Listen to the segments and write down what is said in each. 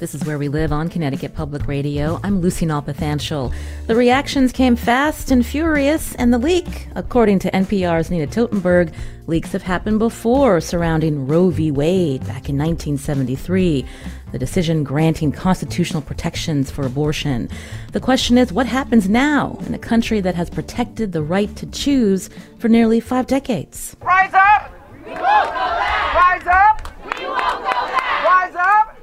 This is Where We Live on Connecticut Public Radio. I'm Lucy Nalpathanchel. The reactions came fast and furious, and the leak, according to NPR's Nina Totenberg, leaks have happened before surrounding Roe v. Wade back in 1973, the decision granting constitutional protections for abortion. The question is what happens now in a country that has protected the right to choose for nearly five decades? Rise up! Rise up! We won't go back! Rise up!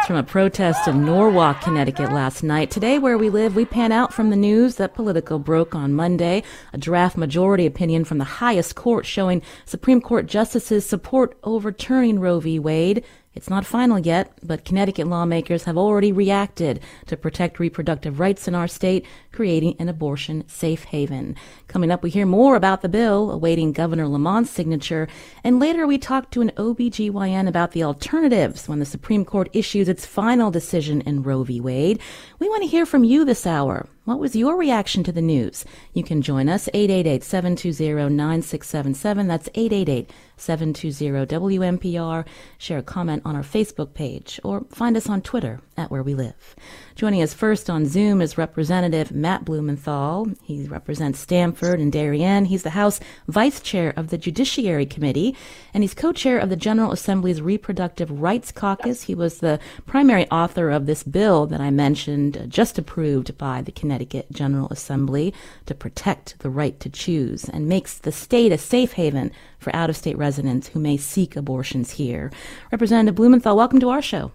That's from a protest in Norwalk, Connecticut last night. Today, where we live, we pan out from the news that Politico broke on Monday. A draft majority opinion from the highest court showing Supreme Court justices support overturning Roe v. Wade. It's not final yet, but Connecticut lawmakers have already reacted to protect reproductive rights in our state, creating an abortion safe haven. Coming up, we hear more about the bill, awaiting Governor Lamont's signature, and later we talk to an OBGYN about the alternatives when the Supreme Court issues its final decision in Roe v. Wade. We want to hear from you this hour. What was your reaction to the news? You can join us 888-720-9677. That's 888-720-WNPR. Share a comment on our Facebook page or find us on Twitter at Where We Live. Joining us first on Zoom is Representative Matt Blumenthal. He represents Stamford and Darien. He's the House Vice Chair of the Judiciary Committee, and he's co-chair of the General Assembly's Reproductive Rights Caucus. He was the primary author of this bill that I mentioned, uh, just approved by the Connecticut General Assembly to protect the right to choose and makes the state a safe haven for out-of-state residents who may seek abortions here. Representative Blumenthal, welcome to our show.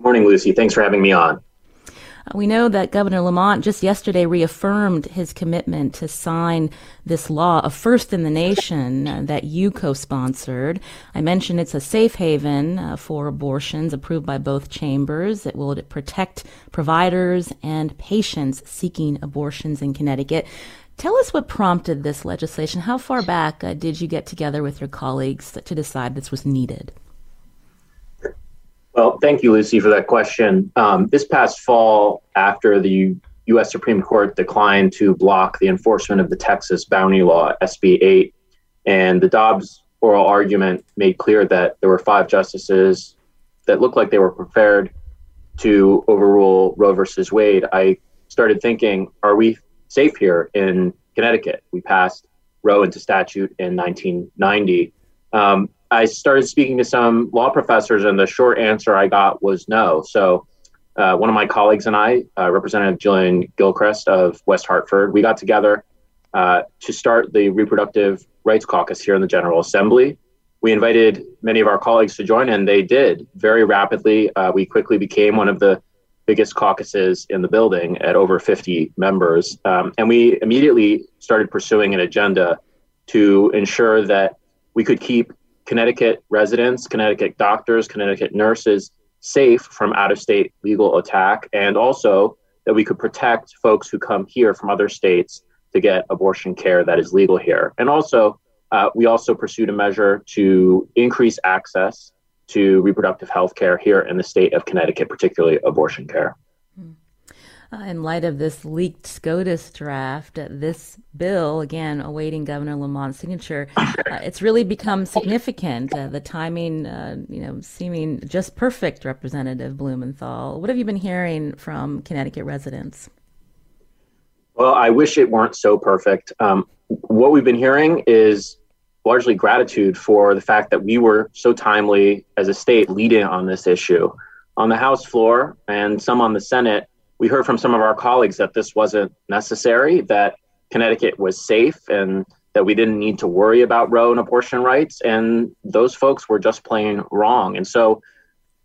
Morning, Lucy. Thanks for having me on. Uh, we know that Governor Lamont just yesterday reaffirmed his commitment to sign this law, a first in the nation uh, that you co-sponsored. I mentioned it's a safe haven uh, for abortions approved by both chambers. It will protect providers and patients seeking abortions in Connecticut. Tell us what prompted this legislation. How far back did you get together with your colleagues to decide this was needed? Well, thank you, Lucy, for that question. Um, this past fall, after the U.S. Supreme Court declined to block the enforcement of the Texas bounty law, SB 8, and the Dobbs oral argument made clear that there were five justices that looked like they were prepared to overrule Roe versus Wade, I started thinking, are we safe here in Connecticut? We passed Roe into statute in 1990. Um, I started speaking to some law professors, and the short answer I got was no. So, uh, one of my colleagues and I, uh, Representative Jillian Gilchrist of West Hartford, we got together uh, to start the Reproductive Rights Caucus here in the General Assembly. We invited many of our colleagues to join, and they did very rapidly. Uh, we quickly became one of the biggest caucuses in the building at over 50 members. Um, and we immediately started pursuing an agenda to ensure that we could keep Connecticut residents, Connecticut doctors, Connecticut nurses safe from out of state legal attack, and also that we could protect folks who come here from other states to get abortion care that is legal here. And also, uh, we also pursued a measure to increase access to reproductive health care here in the state of Connecticut, particularly abortion care. Uh, in light of this leaked SCOTUS draft, uh, this bill, again, awaiting Governor Lamont's signature, uh, it's really become significant. Uh, the timing, uh, you know, seeming just perfect, Representative Blumenthal. What have you been hearing from Connecticut residents? Well, I wish it weren't so perfect. Um, what we've been hearing is largely gratitude for the fact that we were so timely as a state leading on this issue. On the House floor and some on the Senate, we heard from some of our colleagues that this wasn't necessary, that Connecticut was safe, and that we didn't need to worry about Roe and abortion rights. And those folks were just plain wrong. And so,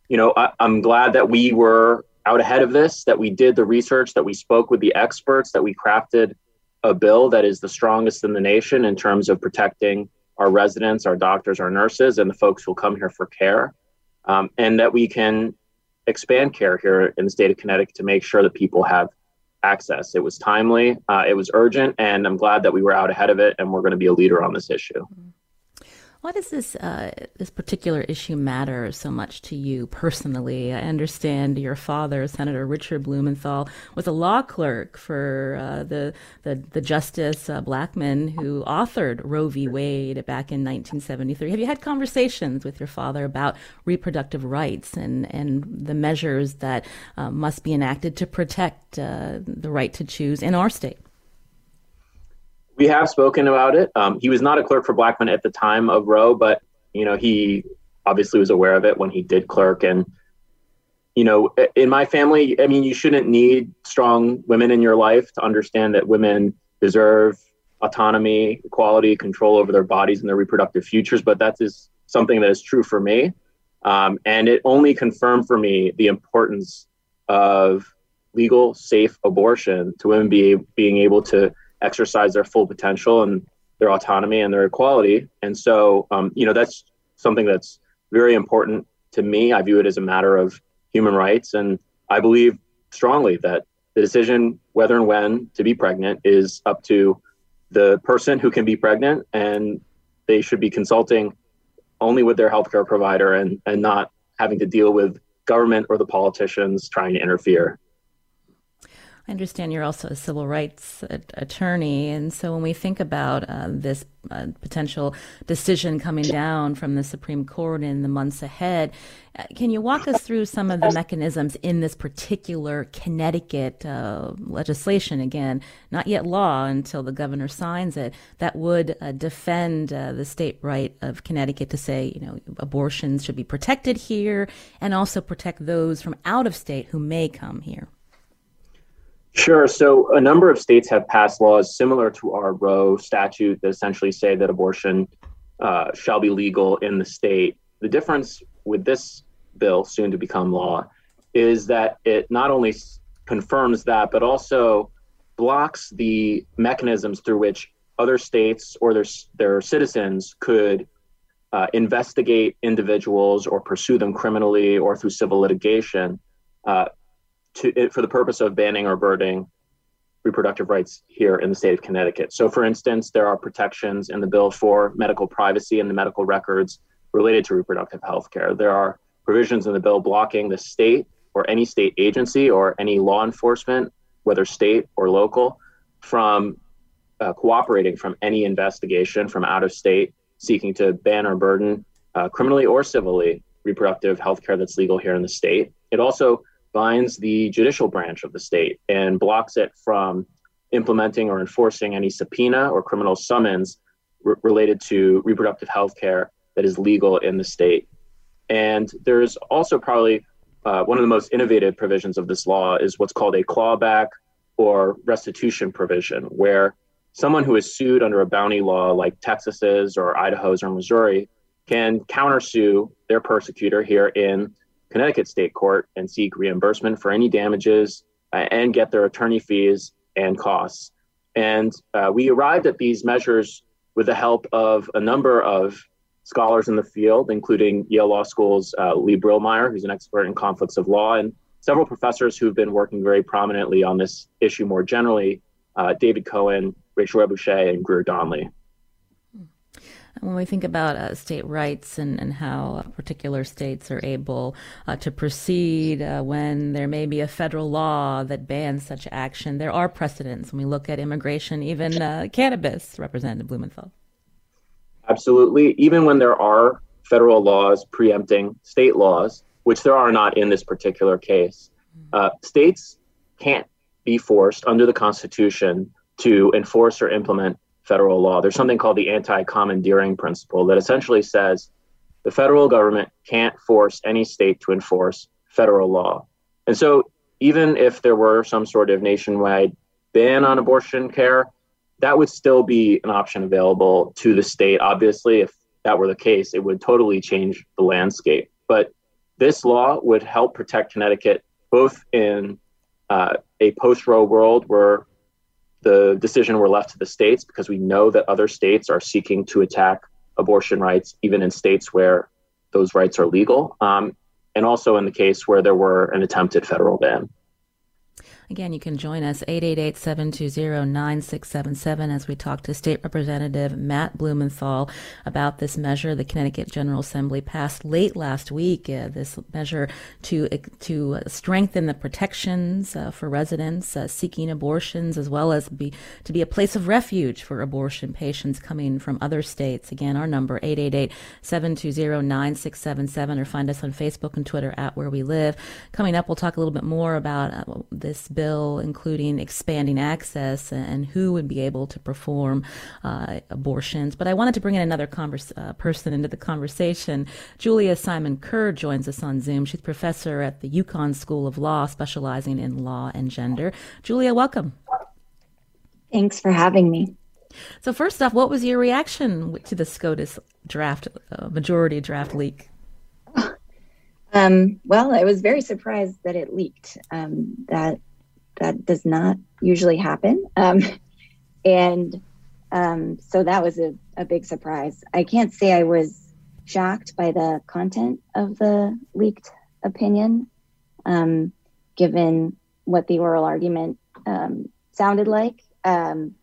you know, I, I'm glad that we were out ahead of this, that we did the research, that we spoke with the experts, that we crafted a bill that is the strongest in the nation in terms of protecting our residents, our doctors, our nurses, and the folks who come here for care, um, and that we can expand care here in the state of Connecticut to make sure that people have access. It was timely, uh, it was urgent, and I'm glad that we were out ahead of it, and we're going to be a leader on this issue. Mm-hmm. Why does this uh, this particular issue matter so much to you personally? I understand your father, Senator Richard Blumenthal, was a law clerk for uh, the, the, the Justice uh, Blackmun who authored Roe v. Wade back in 1973. Have you had conversations with your father about reproductive rights and and the measures that uh, must be enacted to protect uh, the right to choose in our state? We have spoken about it. Um, he was not a clerk for Blackmun at the time of Roe, but you know he obviously was aware of it when he did clerk. And you know, in my family, I mean, you shouldn't need strong women in your life to understand that women deserve autonomy, equality, control over their bodies and their reproductive futures. But that is something that is true for me, um, and it only confirmed for me the importance of legal, safe abortion to women be, being able to exercise their full potential and their autonomy and their equality. And so, um, you know, that's something that's very important to me. I view it as a matter of human rights. And I believe strongly that the decision whether and when to be pregnant is up to the person who can be pregnant and they should be consulting only with their healthcare provider and, and not having to deal with government or the politicians trying to interfere. I understand you're also a civil rights attorney. And so when we think about uh, this uh, potential decision coming down from the Supreme Court in the months ahead, uh, can you walk us through some of the mechanisms in this particular Connecticut uh, legislation? Again, not yet law until the governor signs it, that would uh, defend uh, the state right of Connecticut to say, you know, abortions should be protected here and also protect those from out of state who may come here. Sure. So a number of states have passed laws similar to our Roe statute that essentially say that abortion uh, shall be legal in the state. The difference with this bill, soon to become law, is that it not only confirms that, but also blocks the mechanisms through which other states or their, their citizens could uh, investigate individuals or pursue them criminally or through civil litigation. Uh, to, for the purpose of banning or burdening reproductive rights here in the state of Connecticut. So, for instance, there are protections in the bill for medical privacy and the medical records related to reproductive health care. There are provisions in the bill blocking the state or any state agency or any law enforcement, whether state or local, from uh, cooperating from any investigation from out of state seeking to ban or burden uh, criminally or civilly reproductive health care that's legal here in the state. It also binds the judicial branch of the state and blocks it from implementing or enforcing any subpoena or criminal summons related to reproductive health care that is legal in the state. And there's also probably uh, one of the most innovative provisions of this law is what's called a clawback or restitution provision, where someone who is sued under a bounty law like Texas's or Idaho's or Missouri can countersue their persecutor here in Connecticut State Court and seek reimbursement for any damages uh, and get their attorney fees and costs. And uh, we arrived at these measures with the help of a number of scholars in the field, including Yale Law School's uh, Lea Brilmayer, who's an expert in conflicts of law, and several professors who've been working very prominently on this issue more generally uh, David Cohen, Rachel Rebouche, and Greer Donley when we think about uh, state rights and, and how particular states are able uh, to proceed uh, when there may be a federal law that bans such action, there are precedents when we look at immigration, even uh, cannabis, Representative Blumenthal. Absolutely. Even when there are federal laws preempting state laws, which there are not in this particular case, uh, states can't be forced under the Constitution to enforce or implement federal law. There's something called the anti commandeering principle that essentially says the federal government can't force any state to enforce federal law. And so, even if there were some sort of nationwide ban on abortion care, that would still be an option available to the state. Obviously, if that were the case, it would totally change the landscape. But this law would help protect Connecticut both in uh, a post Roe world where the decision were left to the states because we know that other states are seeking to attack abortion rights, even in states where those rights are legal, um, and also in the case where there were an attempted federal ban. Again, you can join us 888-720-9677 as we talk to State Representative Matt Blumenthal about this measure the Connecticut General Assembly passed late last week. Uh, this measure to to strengthen the protections uh, for residents uh, seeking abortions, as well as be to be a place of refuge for abortion patients coming from other states. Again, our number 888-720-9677, or find us on Facebook and Twitter at Where We Live. Coming up, we'll talk a little bit more about uh, this bill, including expanding access and who would be able to perform uh, abortions. But I wanted to bring in another converse, uh, person into the conversation. Julia Simon Kerr joins us on Zoom. She's professor at the UConn School of Law, specializing in law and gender. Julia, welcome. Thanks for having me. So, first off, what was your reaction to the SCOTUS draft, uh, majority draft leak? Um, well, I was very surprised that it leaked. Um, that that does not usually happen. Um, and um, so that was a, a big surprise. I can't say I was shocked by the content of the leaked opinion, um, given what the oral argument um, sounded like. Um,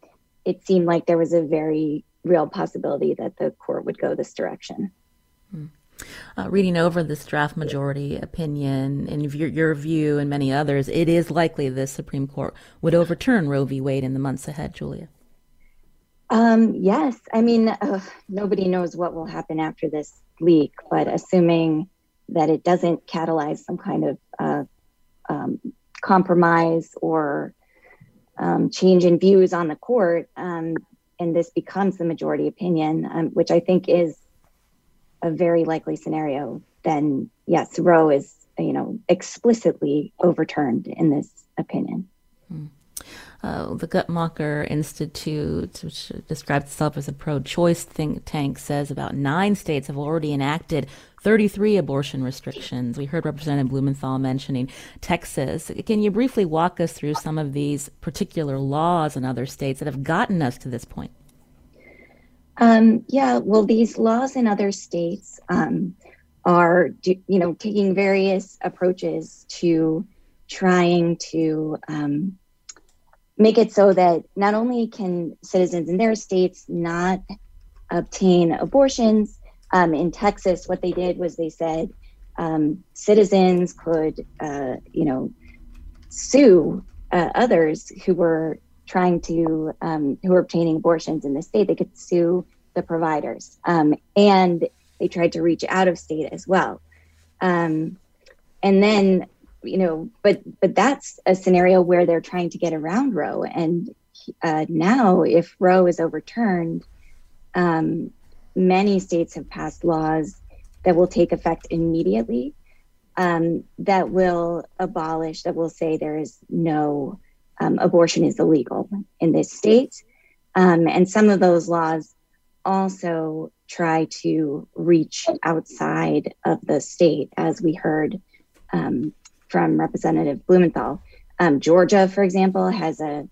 it seemed like there was a very real possibility that the court would go this direction. Uh, reading over this draft majority opinion, and your, your view and many others, it is likely the Supreme Court would overturn Roe v. Wade in the months ahead, Julia. Um, yes. I mean, uh, nobody knows what will happen after this leak, but assuming that it doesn't catalyze some kind of uh, um, compromise or um, change in views on the court, um, and this becomes the majority opinion, um, which I think is a very likely scenario, then yes, Roe is you know explicitly overturned in this opinion. Hmm. Uh, the Guttmacher Institute, which describes itself as a pro-choice think tank, says about nine states have already enacted 33 abortion restrictions. We heard Representative Blumenthal mentioning Texas. Can you briefly walk us through some of these particular laws in other states that have gotten us to this point? Um, yeah, well, these laws in other states um, are, you know, taking various approaches to trying to um, make it so that not only can citizens in their states not obtain abortions. Um, in Texas, what they did was they said um, citizens could, uh, you know, sue uh, others who were trying to um, who were obtaining abortions in the state they could sue the providers. Um, and they tried to reach out of state as well. Um, and then you know but but that's a scenario where they're trying to get around roe. And uh, now if roe is overturned um, many states have passed laws that will take effect immediately um, that will abolish that will say there is no um, abortion is illegal in this state. Um, and some of those laws also try to reach outside of the state, as we heard um, from Representative Blumenthal. Um, Georgia, for example, has a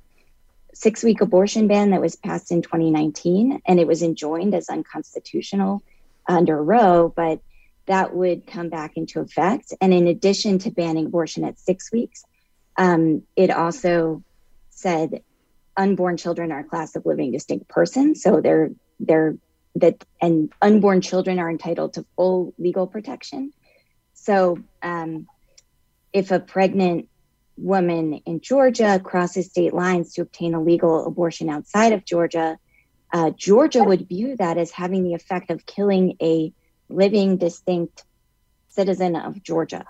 six week abortion ban that was passed in 2019, and it was enjoined as unconstitutional under Roe, but that would come back into effect. And in addition to banning abortion at six weeks, um, it also said unborn children are a class of living distinct persons, so they're they're that and unborn children are entitled to full legal protection. So, um, if a pregnant woman in Georgia crosses state lines to obtain a legal abortion outside of Georgia, uh, Georgia would view that as having the effect of killing a living, distinct citizen of Georgia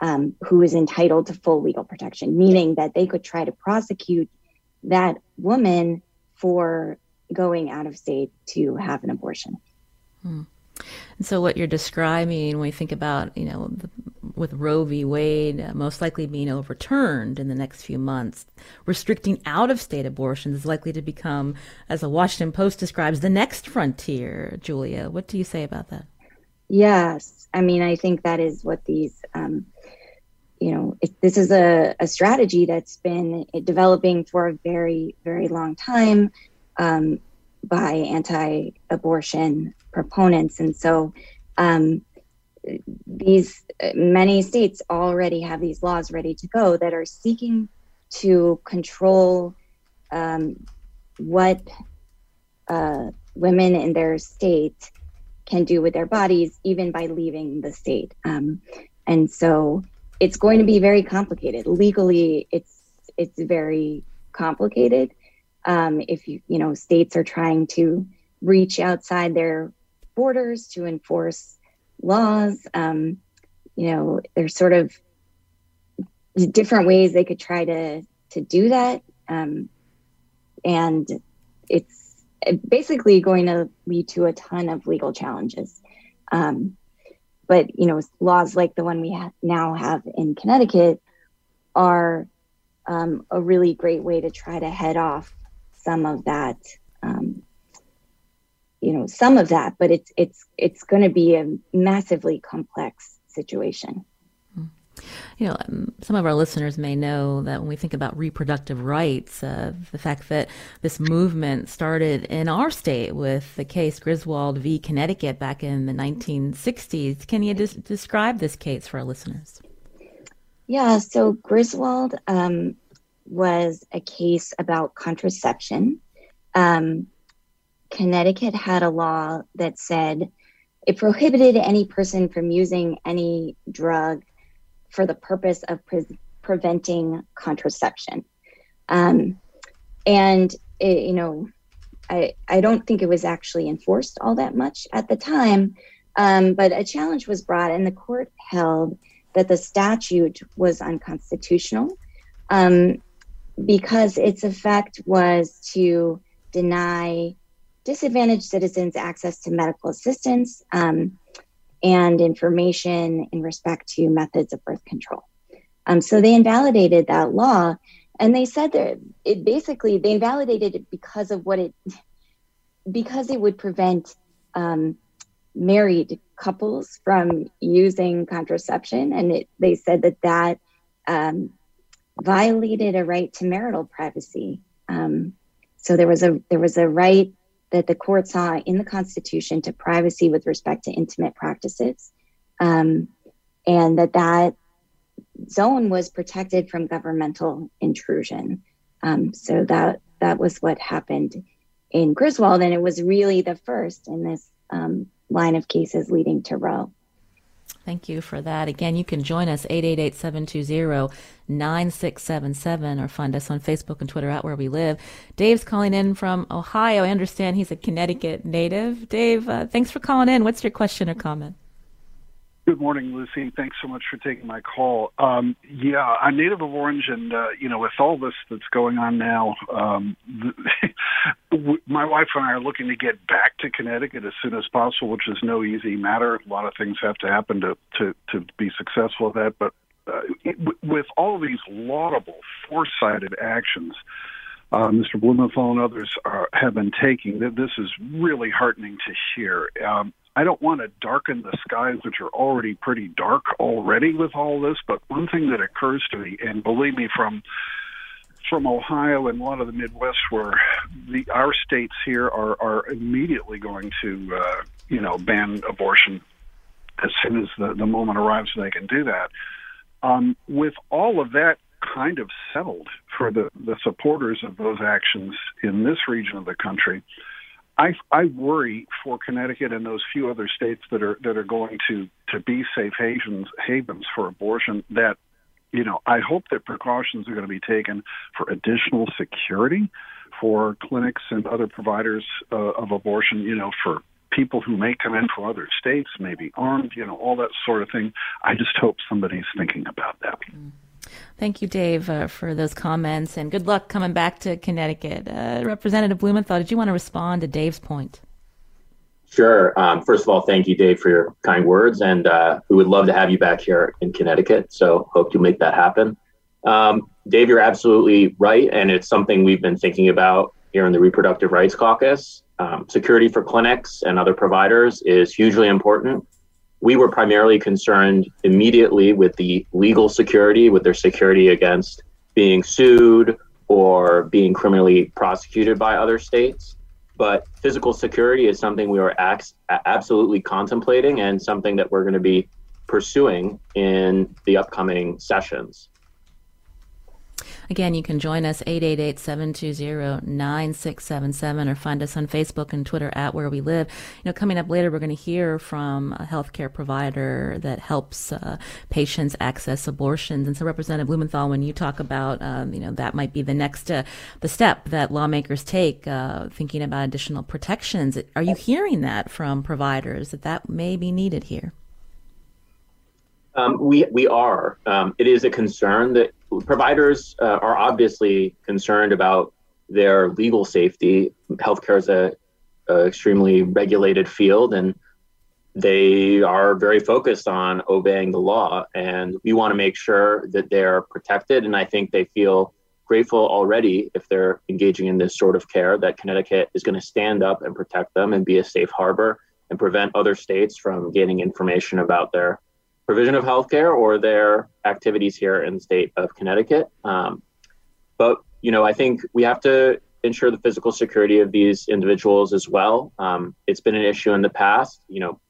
um, who is entitled to full legal protection, meaning that they could try to prosecute that woman for going out of state to have an abortion. Hmm. And so, what you're describing when we think about, you know, the, with Roe v. Wade uh, most likely being overturned in the next few months, restricting out of state abortions is likely to become, as the Washington Post describes, the next frontier. Julia, what do you say about that? Yes. I mean, I think that is what these um, you know, it, this is a, a strategy that's been developing for a very, very long time um, by anti abortion proponents. And so um, these many states already have these laws ready to go that are seeking to control um, what uh, women in their state can do with their bodies, even by leaving the state. Um, and so it's going to be very complicated. Legally, it's it's very complicated. Um, if you you know states are trying to reach outside their borders to enforce laws, um, you know, there's sort of different ways they could try to to do that, um, and it's basically going to lead to a ton of legal challenges. Um, but you know, laws like the one we ha- now have in Connecticut are um, a really great way to try to head off some of that. Um, you know, some of that, but it's it's it's going to be a massively complex situation. You know, um, some of our listeners may know that when we think about reproductive rights, uh, the fact that this movement started in our state with the case Griswold v. Connecticut back in the 1960s. Can you des- describe this case for our listeners? Yeah, so Griswold um, was a case about contraception. Um, Connecticut had a law that said it prohibited any person from using any drug for the purpose of pre- preventing contraception. Um, and it, you know, I I don't think it was actually enforced all that much at the time, um, but a challenge was brought, and the court held that the statute was unconstitutional um, because its effect was to deny disadvantaged citizens access to medical assistance um, and information in respect to methods of birth control. Um, so they invalidated that law, and they said that it basically they invalidated it because of what it because it would prevent um, married couples from using contraception, and it, they said that that um, violated a right to marital privacy. Um, so there was a there was a right that the court saw in the Constitution to privacy with respect to intimate practices, um, and that that zone was protected from governmental intrusion. Um, so that that was what happened in Griswold, and it was really the first in this um, line of cases leading to Roe. Thank you for that. Again, you can join us 888-720-9677 or find us on Facebook and Twitter at Where We Live. Dave's calling in from Ohio. I understand he's a Connecticut native. Dave, uh, thanks for calling in. What's your question or comment? Good morning, Lucy. Thanks so much for taking my call. Um, yeah, I'm native of Orange, and uh, you know, with all this that's going on now, um, the, my wife and I are looking to get back to Connecticut as soon as possible, which is no easy matter. A lot of things have to happen to to to be successful at that. But uh, it, with all these laudable, foresighted actions. Uh, Mr. Blumenthal and others are, have been taking. This is really heartening to hear. Um, I don't want to darken the skies, which are already pretty dark already with all this. But one thing that occurs to me, and believe me, from from Ohio and a lot of the Midwest, where the our states here are are immediately going to uh, you know ban abortion as soon as the, the moment arrives they can do that. Um, with all of that kind of settled for the, the supporters of those actions in this region of the country, I, I worry for Connecticut and those few other states that are that are going to to be safe havens havens for abortion that you know I hope that precautions are going to be taken for additional security for clinics and other providers uh, of abortion you know for people who may come in from other states maybe armed you know all that sort of thing I just hope somebody's thinking about that. Mm. Thank you, Dave, uh, for those comments, and good luck coming back to Connecticut. Uh, Representative Blumenthal, did you want to respond to Dave's point? Sure. Um, first of all, thank you, Dave, for your kind words, and uh, we would love to have you back here in Connecticut. So, hope you make that happen. Um, Dave, you're absolutely right, and it's something we've been thinking about here in the Reproductive Rights Caucus. Um, security for clinics and other providers is hugely important. We were primarily concerned immediately with the legal security, with their security against being sued or being criminally prosecuted by other states. But physical security is something we are absolutely contemplating and something that we're going to be pursuing in the upcoming sessions. Again, you can join us 888-720-9677 or find us on Facebook and Twitter at Where We Live. You know, coming up later, we're going to hear from a healthcare provider that helps uh, patients access abortions. And so, Representative Blumenthal, when you talk about, um, you know, that might be the next uh, the step that lawmakers take, uh, thinking about additional protections. Are you hearing that from providers that that may be needed here? Um, we we are. Um, it is a concern that providers uh, are obviously concerned about their legal safety. Healthcare is a, a, extremely regulated field, and they are very focused on obeying the law. And we want to make sure that they're protected. And I think they feel grateful already if they're engaging in this sort of care that Connecticut is going to stand up and protect them and be a safe harbor and prevent other states from gaining information about their provision of healthcare or their activities here in the state of Connecticut. Um, but you know, I think we have to ensure the physical security of these individuals as well. Um, it's been an issue in the past. You know,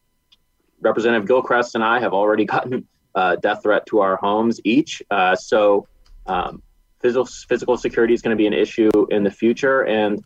Representative Gilchrist and I have already gotten a death threat to our homes each. Uh, so um, physical physical security is going to be an issue in the future, and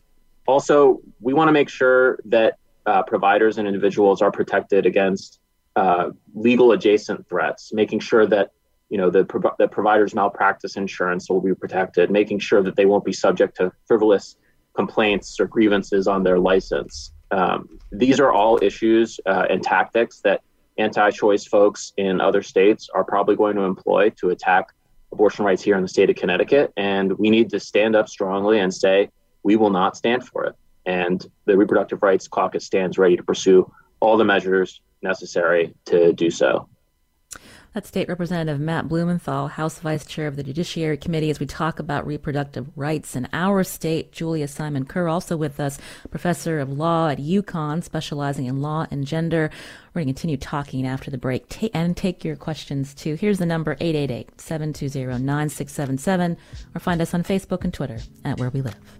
also we want to make sure that uh, providers and individuals are protected against uh, legal adjacent threats, making sure that you know the, the provider's malpractice insurance will be protected, making sure that they won't be subject to frivolous complaints or grievances on their license. Um, these are all issues uh, and tactics that anti-choice folks in other states are probably going to employ to attack abortion rights here in the state of Connecticut, and we need to stand up strongly and say we will not stand for it. And the Reproductive Rights Caucus stands ready to pursue all the measures necessary to do so. That's State Representative Matt Blumenthal, House Vice Chair of the Judiciary Committee, as we talk about reproductive rights in our state. Julia Simon Kerr, also with us, Professor of Law at UConn, specializing in law and gender. We're going to continue talking after the break Ta- and take your questions too. Here's the number 888 720 9677, or find us on Facebook and Twitter at Where We Live.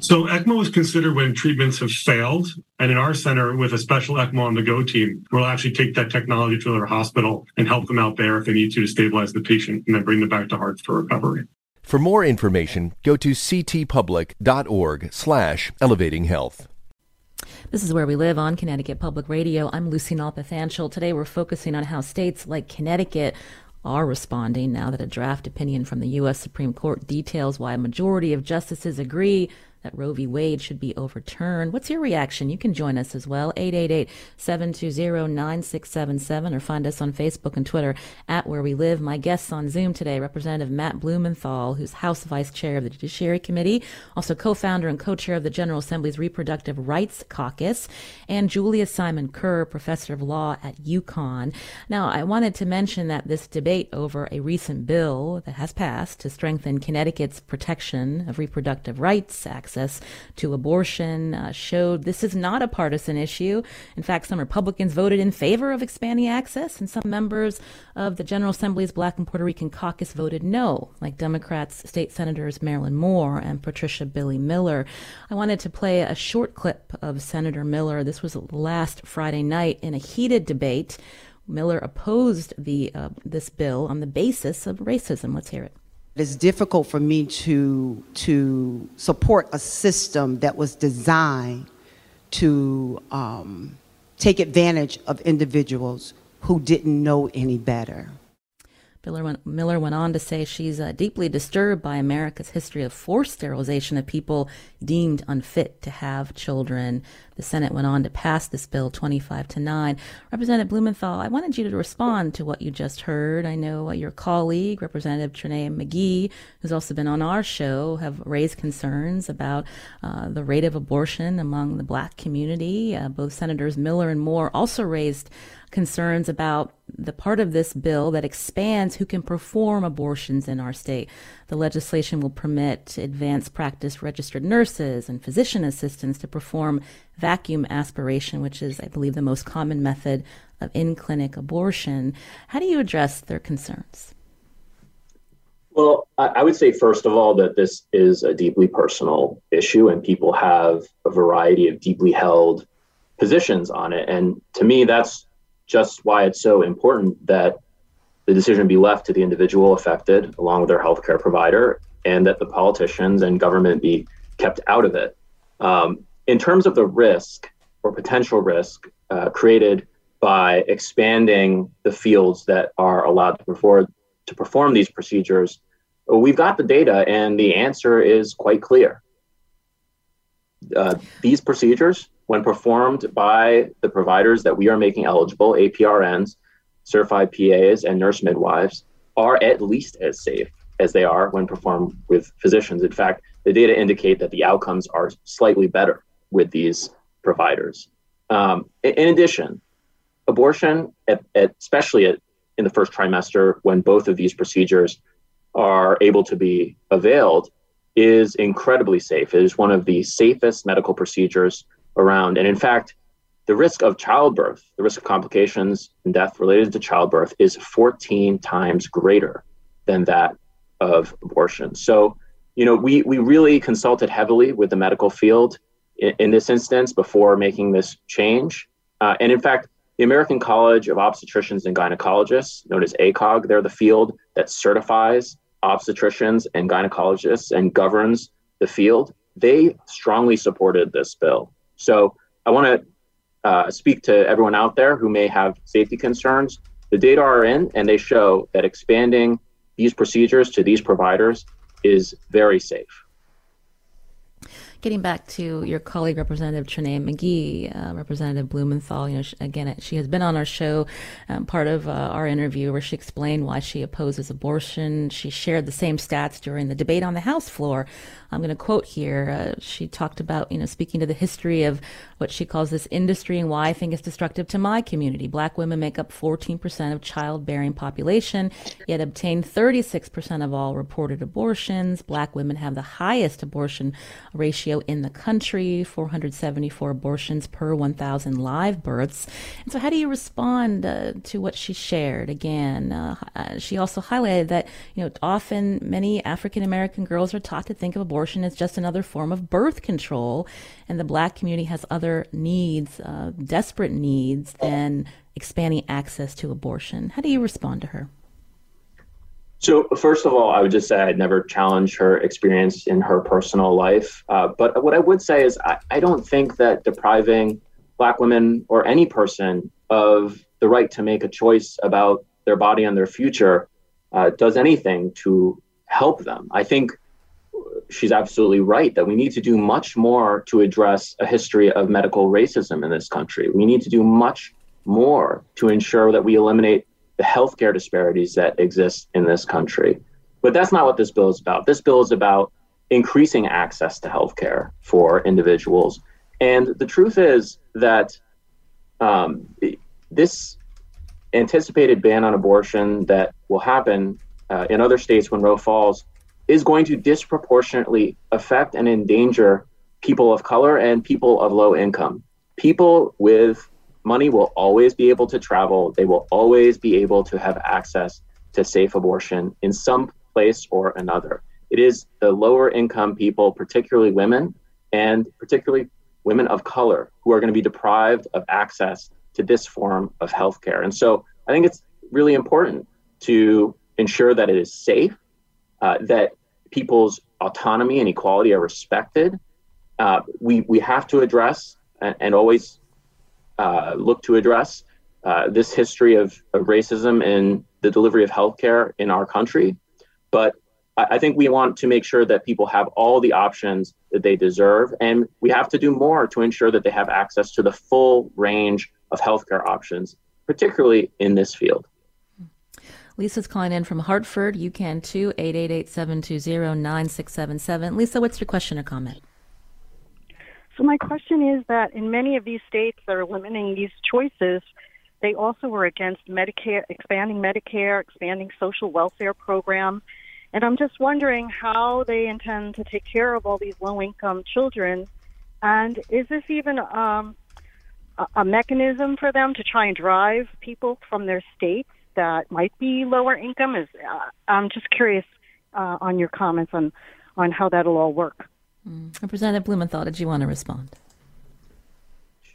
So ECMO is considered when treatments have failed. And in our center, with a special ECMO on the go team, we'll actually take that technology to their hospital and help them out there if they need to to stabilize the patient and then bring them back to Hartford recovery. For more information, go to ctpublic.org slash elevating health. This is where we live on Connecticut Public Radio. I'm Lucy Nalpathanchel. Today we're focusing on how states like Connecticut are responding now that a draft opinion from the U.S. Supreme Court details why a majority of justices agree that Roe v. Wade should be overturned. What's your reaction? You can join us as well, 888-720-9677, or find us on Facebook and Twitter at Where We Live. My guests on Zoom today, Representative Matt Blumenthal, who's House Vice Chair of the Judiciary Committee, also co-founder and co-chair of the General Assembly's Reproductive Rights Caucus, and Julia Simon Kerr, Professor of Law at UConn. Now, I wanted to mention that this debate over a recent bill that has passed to strengthen Connecticut's protection of reproductive rights, access access to abortion uh, showed this is not a partisan issue. In fact, some Republicans voted in favor of expanding access, and some members of the General Assembly's Black and Puerto Rican caucus voted no, like Democrats, State Senators Marilyn Moore and Patricia Billie Miller. I wanted to play a short clip of Senator Miller. This was last Friday night in a heated debate. Miller opposed the uh, this bill on the basis of racism. Let's hear it. It's difficult for me to to support a system that was designed to um, take advantage of individuals who didn't know any better. Miller went, Miller went on to say she's uh, deeply disturbed by America's history of forced sterilization of people deemed unfit to have children. The Senate went on to pass this bill 25 to 9. Representative Blumenthal, I wanted you to respond to what you just heard. I know your colleague, Representative Trenee McGee, who's also been on our show, have raised concerns about uh, the rate of abortion among the black community. Uh, both Senators Miller and Moore also raised concerns about the part of this bill that expands who can perform abortions in our state. The legislation will permit advanced practice registered nurses and physician assistants to perform vacuum aspiration, which is, I believe, the most common method of in clinic abortion. How do you address their concerns? Well, I would say, first of all, that this is a deeply personal issue, and people have a variety of deeply held positions on it. And to me, that's just why it's so important that the decision be left to the individual affected along with their healthcare provider and that the politicians and government be kept out of it. Um, in terms of the risk or potential risk uh, created by expanding the fields that are allowed to perform, to perform these procedures, we've got the data and the answer is quite clear. Uh, these procedures when performed by the providers that we are making eligible, APRNs, certified PAs, and nurse midwives, are at least as safe as they are when performed with physicians. In fact, the data indicate that the outcomes are slightly better with these providers. Um, in addition, abortion, at, at, especially at, in the first trimester, when both of these procedures are able to be availed, is incredibly safe. It is one of the safest medical procedures around. And in fact, the risk of childbirth, the risk of complications and death related to childbirth is 14 times greater than that of abortion. So, you know, we, we really consulted heavily with the medical field in, in this instance before making this change. Uh, and in fact, the American College of Obstetricians and Gynecologists, known as ACOG, they're the field that certifies obstetricians and gynecologists and governs the field. They strongly supported this bill. So I want to uh, speak to everyone out there who may have safety concerns. The data are in, and they show that expanding these procedures to these providers is very safe getting back to your colleague, Representative Trenee McGee, uh, Representative Blumenthal, you know, she, again, she has been on our show, um, part of uh, our interview where she explained why she opposes abortion. She shared the same stats during the debate on the House floor. I'm going to quote here. Uh, she talked about, you know, speaking to the history of what she calls this industry and why I think it's destructive to my community. Black women make up 14% of childbearing population, yet obtain 36% of all reported abortions. Black women have the highest abortion ratio in the country, 474 abortions per 1,000 live births. And so, how do you respond uh, to what she shared? Again, uh, uh she also highlighted that you know often many African American girls are taught to think of abortion as just another form of birth control, and the Black community has other needs, uh, desperate needs, than expanding access to abortion. How do you respond to her? So, first of all, I would just say I'd never challenge her experience in her personal life. Uh, but what I would say is, I, I don't think that depriving Black women or any person of the right to make a choice about their body and their future uh, does anything to help them. I think she's absolutely right that we need to do much more to address a history of medical racism in this country. We need to do much more to ensure that we eliminate the healthcare disparities that exist in this country. But that's not what this bill is about. This bill is about increasing access to healthcare for individuals. And the truth is that um, this anticipated ban on abortion that will happen uh, in other states when Roe falls is going to disproportionately affect and endanger people of color and people of low income. People with money will always be able to travel. They will always be able to have access to safe abortion in some place or another. It is the lower income people, particularly women, and particularly women of color, who are going to be deprived of access to this form of healthcare. And so I think it's really important to ensure that it is safe, uh, that people's autonomy and equality are respected. Uh, we, we have to address and, and always uh, look to address uh, this history of, of racism in the delivery of healthcare in our country. But I, I think we want to make sure that people have all the options that they deserve. And we have to do more to ensure that they have access to the full range of healthcare options, particularly in this field. Lisa's calling in from Hartford. You can too, 888 720 9677. Lisa, what's your question or comment? So, my question is that in many of these states that are limiting these choices, they also were against Medicare, expanding Medicare, expanding social welfare program. And I'm just wondering how they intend to take care of all these low income children. And is this even um, a mechanism for them to try and drive people from their states that might be lower income? Is uh, I'm just curious uh, on your comments on on how that'll all work. Mm. Representative Blumenthal, did you want to respond?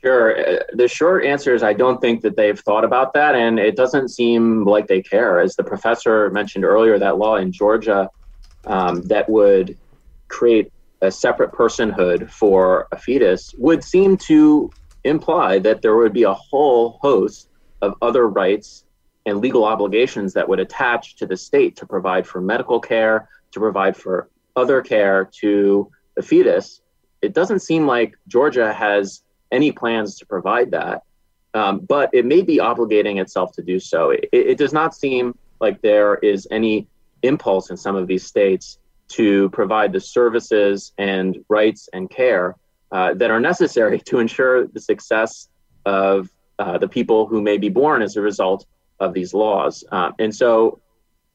Sure. Uh, the short answer is I don't think that they've thought about that, and it doesn't seem like they care. As the professor mentioned earlier, that law in Georgia um, that would create a separate personhood for a fetus would seem to imply that there would be a whole host of other rights and legal obligations that would attach to the state to provide for medical care, to provide for other care to the fetus. It doesn't seem like Georgia has any plans to provide that, um, but it may be obligating itself to do so. It, it does not seem like there is any impulse in some of these states to provide the services and rights and care uh, that are necessary to ensure the success of uh, the people who may be born as a result of these laws. Uh, and so,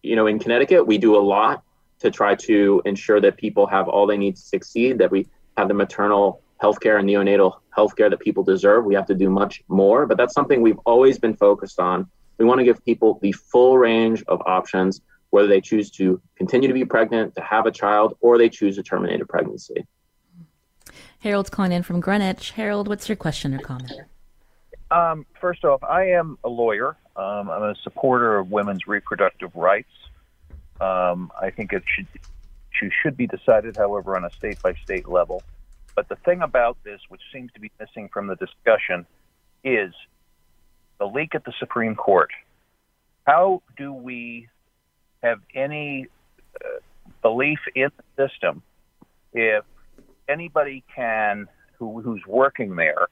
you know, in Connecticut, we do a lot to try to ensure that people have all they need to succeed, that we have the maternal health care and neonatal health care that people deserve. We have to do much more, but that's something we've always been focused on. We want to give people the full range of options, whether they choose to continue to be pregnant, to have a child, or they choose to terminate a pregnancy. Harold's calling in from Greenwich. Harold, what's your question or comment? Um, first off, I am a lawyer. Um, I'm a supporter of women's reproductive rights. Um, I think it should should be decided, however, on a state by state level. But the thing about this, which seems to be missing from the discussion, is the leak at the Supreme Court. How do we have any uh, belief in the system if anybody can, who, who's working there,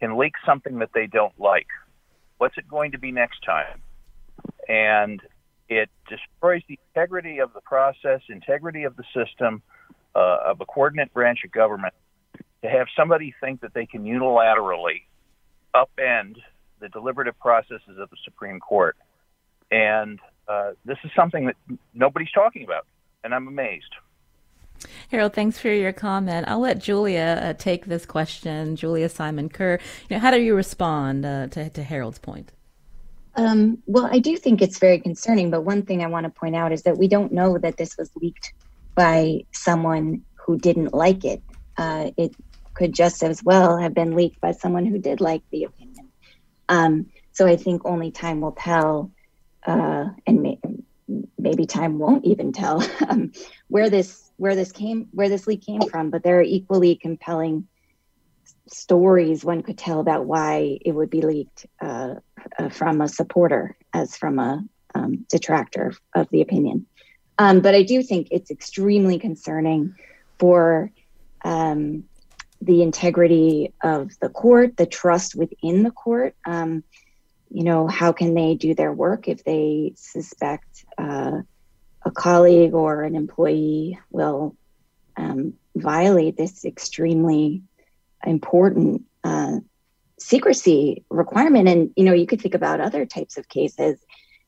can leak something that they don't like? What's it going to be next time? And it destroys the integrity of the process, integrity of the system, uh, of a coordinate branch of government to have somebody think that they can unilaterally upend the deliberative processes of the Supreme Court. And uh, this is something that nobody's talking about, and I'm amazed. Harold, thanks for your comment. I'll let Julia uh, take this question. Julia Simon Kerr, you know, how do you respond uh, to, to Harold's point? Um, well, I do think it's very concerning, but one thing I want to point out is that we don't know that this was leaked by someone who didn't like it. Uh, it could just as well have been leaked by someone who did like the opinion. Um, so I think only time will tell, uh, and may, maybe time won't even tell um, where this where this came where this leak came from. But there are equally compelling stories one could tell about why it would be leaked uh, uh, from a supporter as from a um, detractor of the opinion. Um, but I do think it's extremely concerning for um, the integrity of the court, the trust within the court. You know, how can they do their work if they suspect uh, a colleague or an employee will um, violate this extremely important uh, secrecy requirement? And, you know, you could think about other types of cases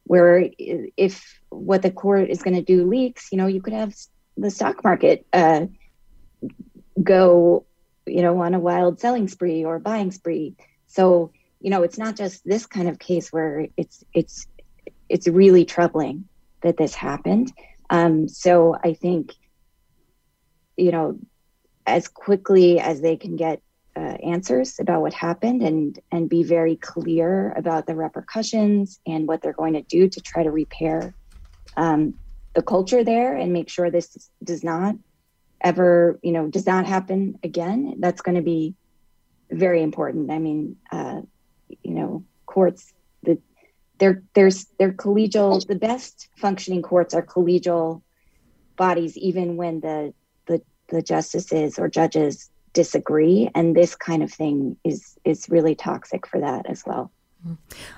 where if what the court is going to do leaks, you know, you could have the stock market uh, go you know, on a wild selling spree or buying spree. So, you know, it's not just this kind of case where it's it's it's really troubling that this happened. Um, so I think, you know, as quickly as they can get uh, answers about what happened and and be very clear about the repercussions and what they're going to do to try to repair um, the culture there and make sure this does not ever you know does not happen again that's going to be very important i mean uh, you know courts the they're there's they're collegial the best functioning courts are collegial bodies even when the the the justices or judges disagree. And this kind of thing is is really toxic for that as well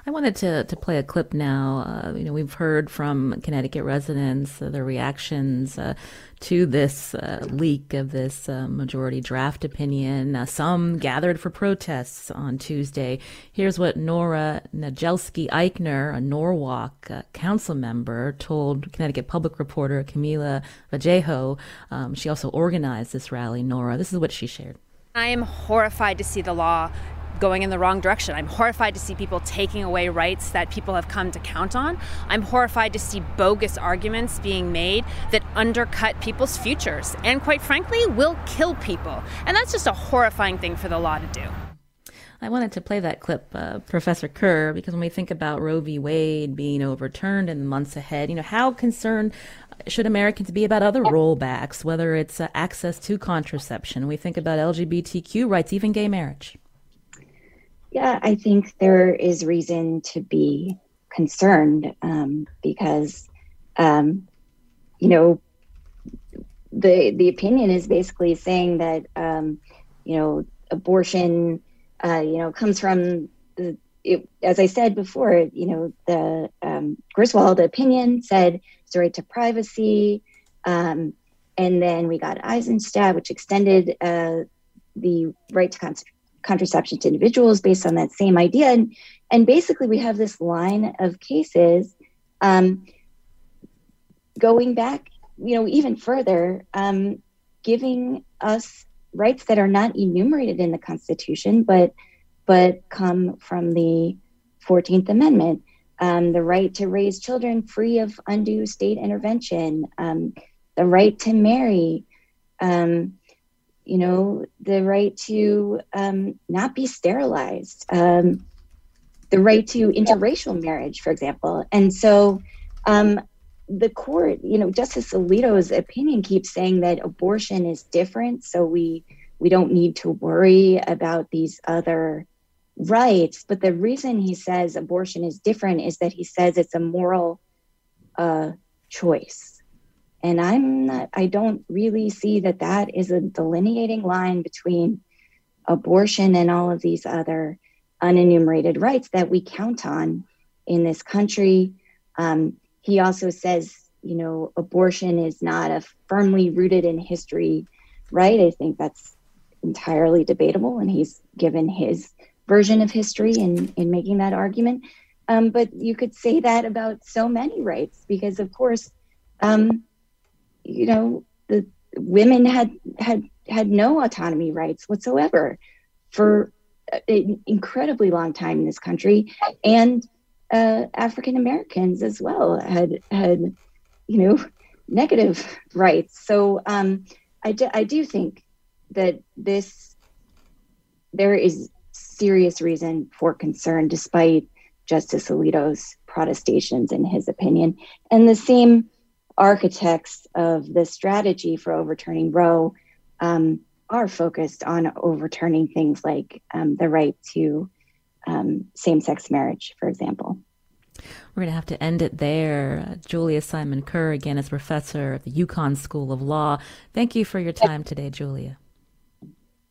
I wanted to, to play a clip now. Uh, you know, we've heard from Connecticut residents uh, their reactions uh, to this uh, leak of this uh, majority draft opinion. Uh, some gathered for protests on Tuesday. Here's what Nora Niedzielski Eichner, a Norwalk council member, told Connecticut public reporter Camila Vallejo. Um, she also organized this rally, Nora. This is what she shared. I am horrified to see the law going in the wrong direction. I'm horrified to see people taking away rights that people have come to count on. I'm horrified to see bogus arguments being made that undercut people's futures and, quite frankly, will kill people. And that's just a horrifying thing for the law to do. I wanted to play that clip, uh, Professor Kerr, because when we think about Roe v. Wade being overturned in the months ahead, you know, how concerned should Americans be about other rollbacks, whether it's uh, access to contraception? We think about LGBTQ rights, even gay marriage. Yeah, I think there is reason to be concerned um, because, um, you know, the the opinion is basically saying that um, you know abortion, uh, you know, comes from the. It, as I said before, you know, the um, Griswold opinion said it's a right to privacy, um, and then we got Eisenstadt, which extended uh, the right to con- contraception to individuals based on that same idea. And, and basically, we have this line of cases um, going back, you know, even further, um, giving us rights that are not enumerated in the Constitution, but but come from the Fourteenth Amendment. Um, the right to raise children free of undue state intervention, um, the right to marry, um, you know, the right to um, not be sterilized, um, the right to interracial marriage, for example. And so um, the court, you know, Justice Alito's opinion keeps saying that abortion is different. So we we don't need to worry about these other rights. But the reason he says abortion is different is that he says it's a moral uh, choice and i'm not i don't really see that that is a delineating line between abortion and all of these other unenumerated rights that we count on in this country. Um, he also says you know abortion is not a firmly rooted in history right. I think that's entirely debatable and he's given his version of history in in making that argument. Um, but you could say that about so many rights because of course um, you know, the women had had had no autonomy rights whatsoever for an incredibly long time in this country, and uh, African Americans as well had had you know negative rights. So um, I do, I do think that this there is serious reason for concern, despite Justice Alito's protestations in his opinion, and the same architects of the strategy for overturning Roe um, are focused on overturning things like um, the right to um, same sex marriage, for example. We're going to have to end it there. Uh, Julia Simon Kerr, again, is professor at the UConn School of Law. Thank you for your time today, Julia.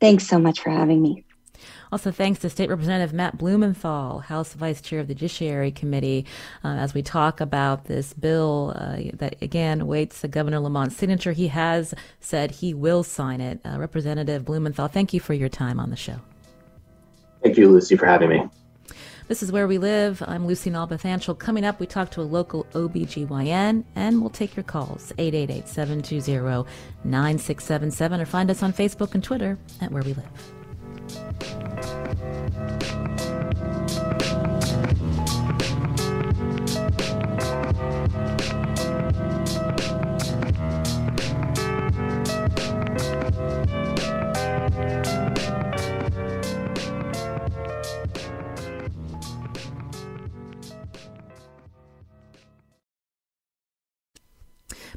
Thanks so much for having me. Also, thanks to State Representative Matt Blumenthal, House Vice Chair of the Judiciary Committee, uh, as we talk about this bill uh, that again awaits Governor Lamont's signature. He has said he will sign it. Uh, Representative Blumenthal, thank you for your time on the show. Thank you, Lucy, for having me. This is Where We Live. I'm Lucy Nalpathanchil. Coming up, we talk to a local OBGYN and we'll take your calls 888 720 9677 or find us on Facebook and Twitter at Where We Live. Thank you.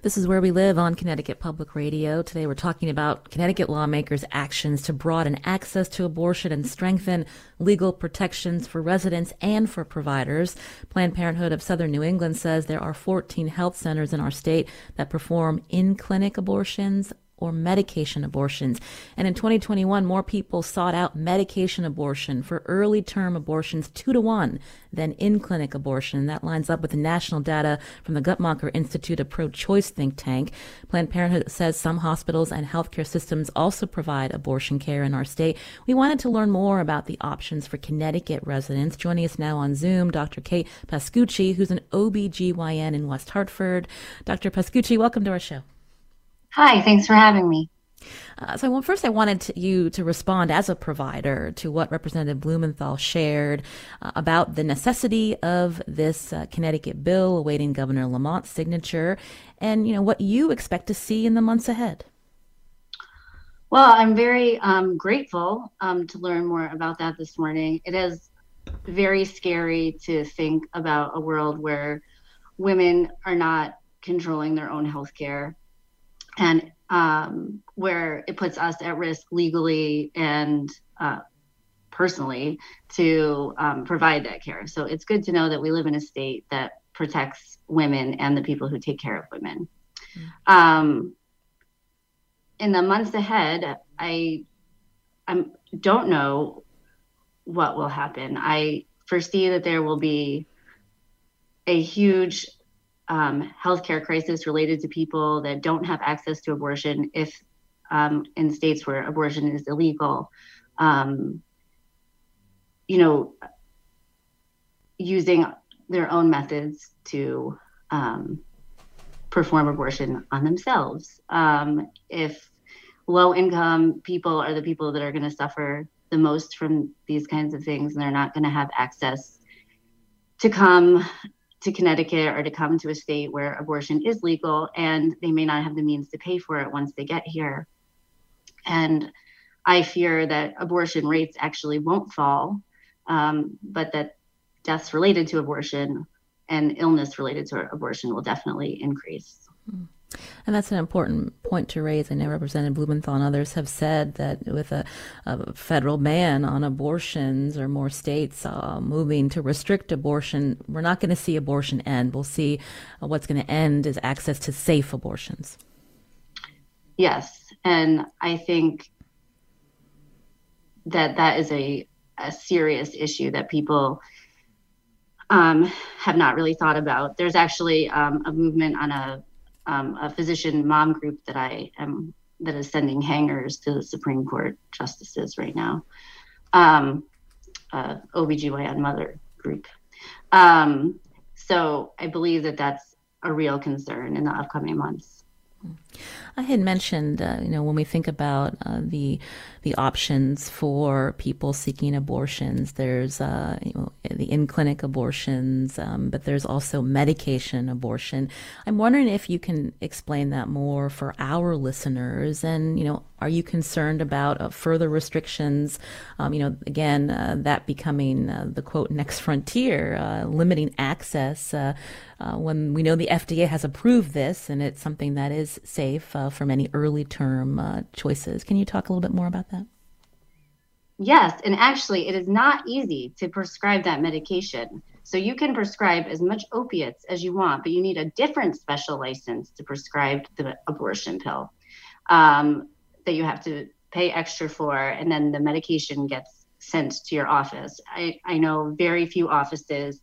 This is Where We Live on Connecticut Public Radio. Today we're talking about Connecticut lawmakers' actions to broaden access to abortion and strengthen legal protections for residents and for providers. Planned Parenthood of Southern New England says there are 14 health centers in our state that perform in clinic abortions or medication abortions. And in 2021, more people sought out medication abortion for early term abortions two to one than in clinic abortion. That lines up with the national data from the Guttmacher Institute, a pro choice think tank. Planned Parenthood says some hospitals and healthcare systems also provide abortion care in our state. We wanted to learn more about the options for Connecticut residents. Joining us now on Zoom, Dr. Kate Pascucci, who's an OBGYN in West Hartford. Dr. Pascucci, welcome to our show. Hi, thanks for having me. Uh, so, well, first, I wanted to, you to respond as a provider to what Representative Blumenthal shared uh, about the necessity of this uh, Connecticut bill awaiting Governor Lamont's signature, and you know what you expect to see in the months ahead. Well, I'm very um, grateful um, to learn more about that this morning. It is very scary to think about a world where women are not controlling their own health care and um, where it puts us at risk legally and uh, personally to um, provide that care. So it's good to know that we live in a state that protects women and the people who take care of women. Mm. Um, in the months ahead, I I don't know what will happen. I foresee that there will be a huge um, healthcare crisis related to people that don't have access to abortion if um, in states where abortion is illegal. Um, you know, using their own methods to um, perform abortion on themselves. Um, if low income people are the people that are going to suffer the most from these kinds of things and they're not going to have access to come to Connecticut or to come to a state where abortion is legal and they may not have the means to pay for it once they get here. And I fear that abortion rates actually won't fall, um, but that deaths related to abortion and illness related to abortion will definitely increase. Mm. And that's an important point to raise. I know Representative Blumenthal and others have said that with a, a federal ban on abortions or more states uh, moving to restrict abortion, we're not going to see abortion end. We'll see uh, what's going to end is access to safe abortions. Yes. And I think that that is a, a serious issue that people um, have not really thought about. There's actually um, a movement on a um, a physician mom group that I am that is sending hangers to the Supreme Court justices right now. Um, uh, OBGYN mother group. Um, so I believe that that's a real concern in the upcoming months. I had mentioned, uh, you know, when we think about uh, the the options for people seeking abortions, there's uh, you know, the in clinic abortions, um, but there's also medication abortion. I'm wondering if you can explain that more for our listeners, and you know, are you concerned about uh, further restrictions? Um, you know, again, uh, that becoming uh, the quote next frontier, limiting access. when we know the FDA has approved this and it's something that is safe uh, from any early term uh, choices. Can you talk a little bit more about that? Yes, and actually, it is not easy to prescribe that medication. So you can prescribe as much opiates as you want, but you need a different special license to prescribe the abortion pill um, that you have to pay extra for, and then the medication gets sent to your office. I, I know very few offices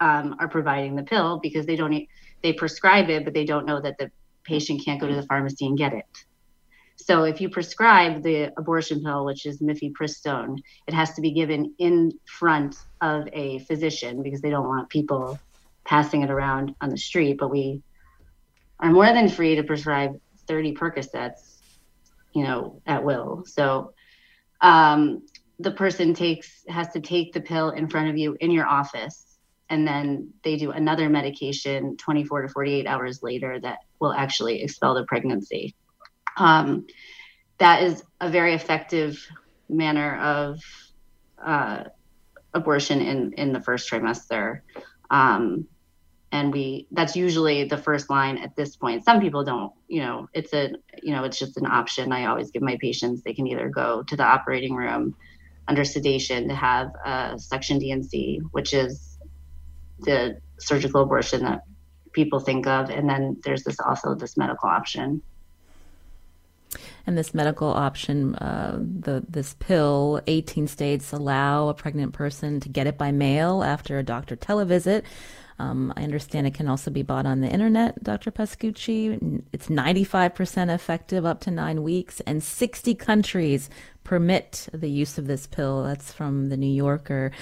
um, are providing the pill because they don't they prescribe it, but they don't know that the patient can't go to the pharmacy and get it. So if you prescribe the abortion pill, which is mifepristone, it has to be given in front of a physician because they don't want people passing it around on the street. But we are more than free to prescribe 30 Percocets, you know, at will. So um, the person takes has to take the pill in front of you in your office, and then they do another medication 24 to 48 hours later that will actually expel the pregnancy. Um, that is a very effective manner of uh, abortion in in the first trimester. Um, and we that's usually the first line at this point some people don't you know it's a you know it's just an option i always give my patients they can either go to the operating room under sedation to have a suction dnc which is the surgical abortion that people think of and then there's this also this medical option and this medical option, uh, the this pill, 18 states allow a pregnant person to get it by mail after a doctor televisit. Um, I understand it can also be bought on the internet, Dr. Pascucci. It's 95% effective up to nine weeks, and 60 countries permit the use of this pill. That's from the New Yorker.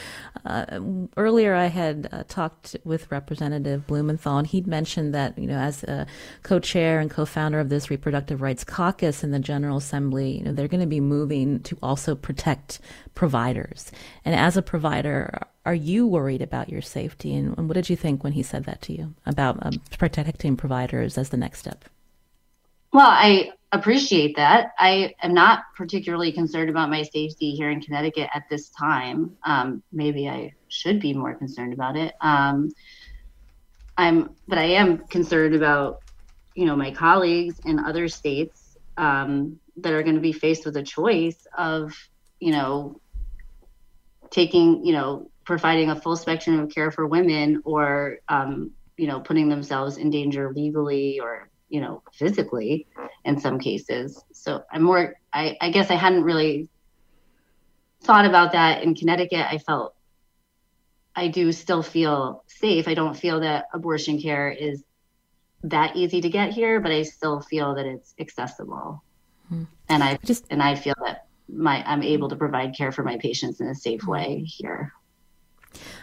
Uh, earlier, I had uh, talked with Representative Blumenthal, and he'd mentioned that, you know, as a co-chair and co-founder of this reproductive rights caucus in the General Assembly, you know, they're going to be moving to also protect providers. And as a provider, are you worried about your safety? And, and what did you think when he said that to you about um, protecting providers as the next step? Well, I appreciate that. I am not particularly concerned about my safety here in Connecticut at this time. Um, maybe I should be more concerned about it. Um, I'm, but I am concerned about, you know, my colleagues in other states um, that are going to be faced with a choice of, you know, taking, you know, providing a full spectrum of care for women or um, you know putting themselves in danger legally or you know physically in some cases. So i'm more i, I guess i hadn't really thought about that in connecticut. I felt i do still feel safe. I don't feel that abortion care is that easy to get here but i still feel that it's accessible. Mm-hmm. and i just and i feel that my i'm able to provide care for my patients in a safe way here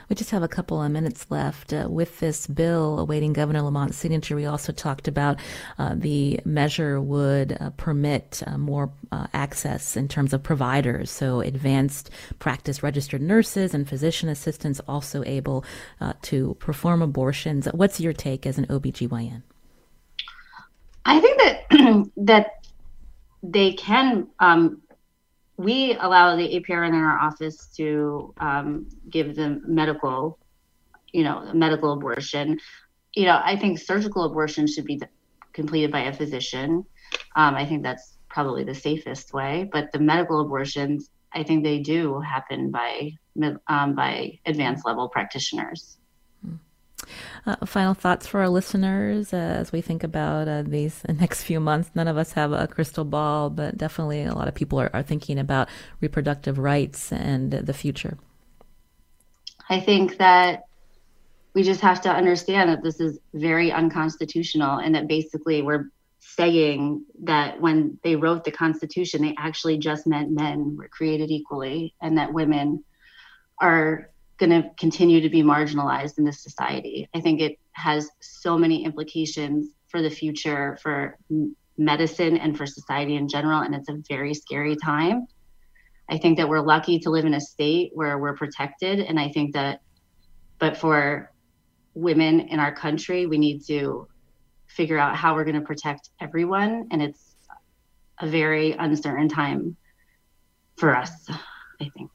we just have a couple of minutes left. Uh, with this bill awaiting Governor Lamont's signature, we also talked about uh, the measure would uh, permit uh, more uh, access in terms of providers. So, advanced practice registered nurses and physician assistants also able uh, to perform abortions. What's your take as an OBGYN? I think that that they can um, we allow the APRN in our office to um, give them medical, you know, medical abortion. You know, I think surgical abortion should be completed by a physician. Um, I think that's probably the safest way. But the medical abortions, I think they do happen by um, by advanced level practitioners. Uh, final thoughts for our listeners uh, as we think about uh, these next few months. None of us have a crystal ball, but definitely a lot of people are, are thinking about reproductive rights and the future. I think that we just have to understand that this is very unconstitutional and that basically we're saying that when they wrote the Constitution, they actually just meant men were created equally and that women are going to continue to be marginalized in this society. I think it has so many implications for the future, for medicine, and for society in general. And it's a very scary time. I think that we're lucky to live in a state where we're protected. And I think that, but for women in our country, we need to figure out how we're going to protect everyone. And it's a very uncertain time for us, I think.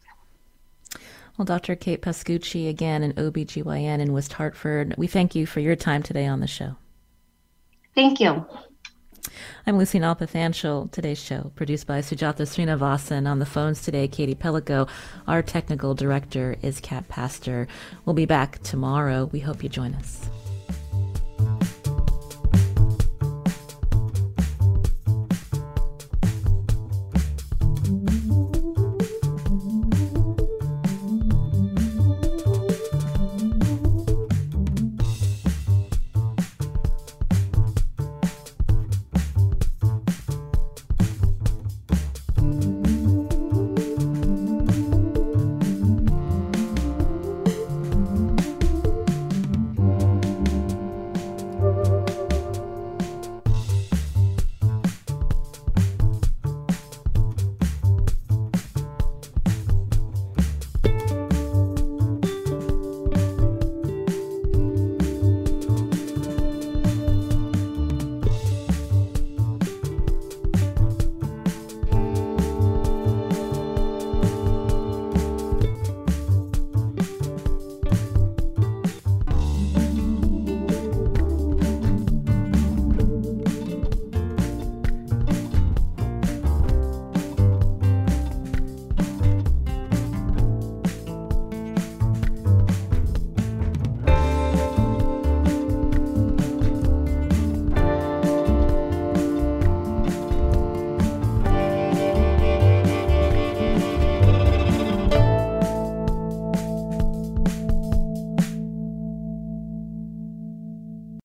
Well, Dr. Kate Pascucci, again, an OBGYN in West Hartford, we thank you for your time today on the show. Thank you. I'm Lucy Nalpathanchil. Today's show, produced by Sujatha Srinivasan. On the phones today, Katie Pellico. Our technical director is Kat Pastor. We'll be back tomorrow. We hope you join us.